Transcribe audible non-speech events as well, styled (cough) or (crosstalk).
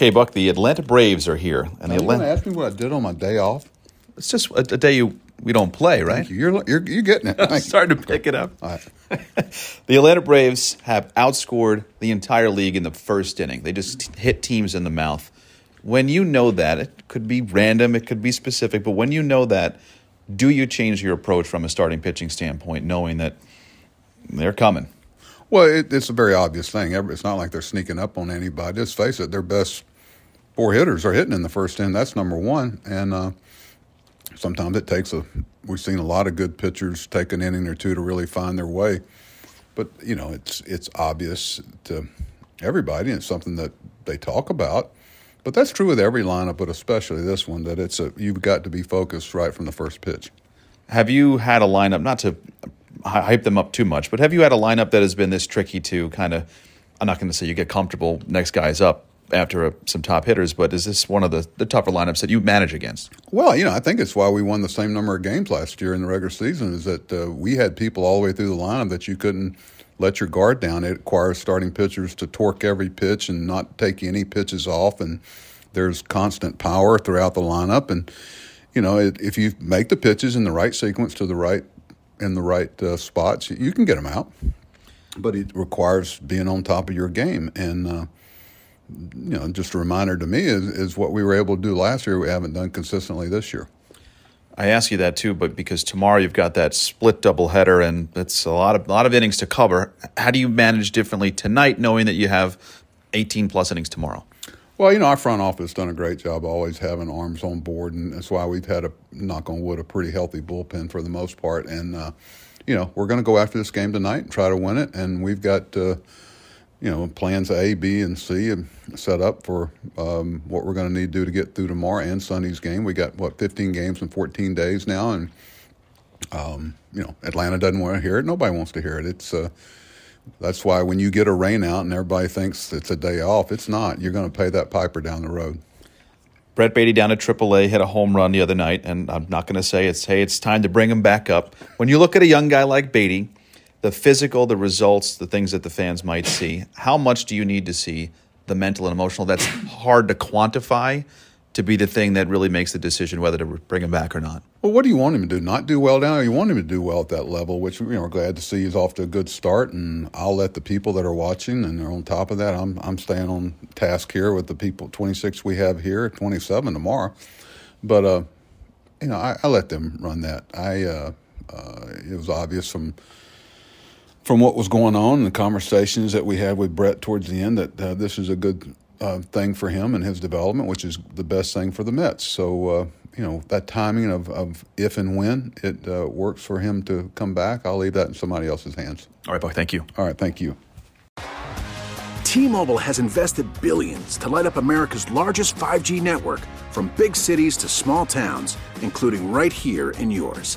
Okay, Buck, the Atlanta Braves are here. And Are the you Atlanta. to ask me what I did on my day off? It's just a, a day you, we don't play, right? You. You're, you're, you're getting it. (laughs) I'm starting to pick it up. All right. (laughs) The Atlanta Braves have outscored the entire league in the first inning. They just hit teams in the mouth. When you know that, it could be random, it could be specific, but when you know that, do you change your approach from a starting pitching standpoint, knowing that they're coming? Well, it, it's a very obvious thing. It's not like they're sneaking up on anybody. Just face it, their best four hitters are hitting in the first inning. That's number one. And uh, sometimes it takes a. We've seen a lot of good pitchers take an inning or two to really find their way. But you know, it's it's obvious to everybody, and it's something that they talk about. But that's true with every lineup, but especially this one. That it's a you've got to be focused right from the first pitch. Have you had a lineup, not to hype them up too much, but have you had a lineup that has been this tricky to kind of, I'm not going to say you get comfortable, next guy's up after a, some top hitters, but is this one of the, the tougher lineups that you manage against? Well, you know, I think it's why we won the same number of games last year in the regular season is that uh, we had people all the way through the lineup that you couldn't let your guard down. It requires starting pitchers to torque every pitch and not take any pitches off, and there's constant power throughout the lineup. And you know, it, if you make the pitches in the right sequence to the right in the right uh, spots, you can get them out. But it requires being on top of your game and. Uh, you know, just a reminder to me is, is what we were able to do last year. We haven't done consistently this year. I ask you that too, but because tomorrow you've got that split doubleheader and it's a lot of lot of innings to cover. How do you manage differently tonight, knowing that you have 18 plus innings tomorrow? Well, you know, our front office done a great job always having arms on board, and that's why we've had a knock on wood a pretty healthy bullpen for the most part. And uh, you know, we're going to go after this game tonight and try to win it. And we've got uh, you know plans A, B, and C set up for um, what we're going to need to do to get through tomorrow and Sunday's game. We got what 15 games in 14 days now, and um, you know, Atlanta doesn't want to hear it. Nobody wants to hear it. It's uh, that's why when you get a rain out and everybody thinks it's a day off, it's not. You're going to pay that piper down the road. Brett Baty down at AAA hit a home run the other night, and I'm not going to say it's hey, it's time to bring him back up. When you look at a young guy like Baty, the physical, the results, the things that the fans might see, how much do you need to see the mental and emotional? That's hard to quantify to be the thing that really makes the decision whether to bring him back or not. Well, what do you want him to do? Not do well down there? You want him to do well at that level, which you know, we're glad to see he's off to a good start. And I'll let the people that are watching and they're on top of that. I'm I'm staying on task here with the people. 26 we have here, 27 tomorrow. But uh, you know, I, I let them run that. I uh, uh, it was obvious from from what was going on and the conversations that we had with Brett towards the end that uh, this is a good uh, thing for him and his development, which is the best thing for the Mets. So, uh, you know, that timing of, of if and when it uh, works for him to come back, I'll leave that in somebody else's hands. All right, Buck, thank you. All right, thank you. T-Mobile has invested billions to light up America's largest 5G network from big cities to small towns, including right here in yours.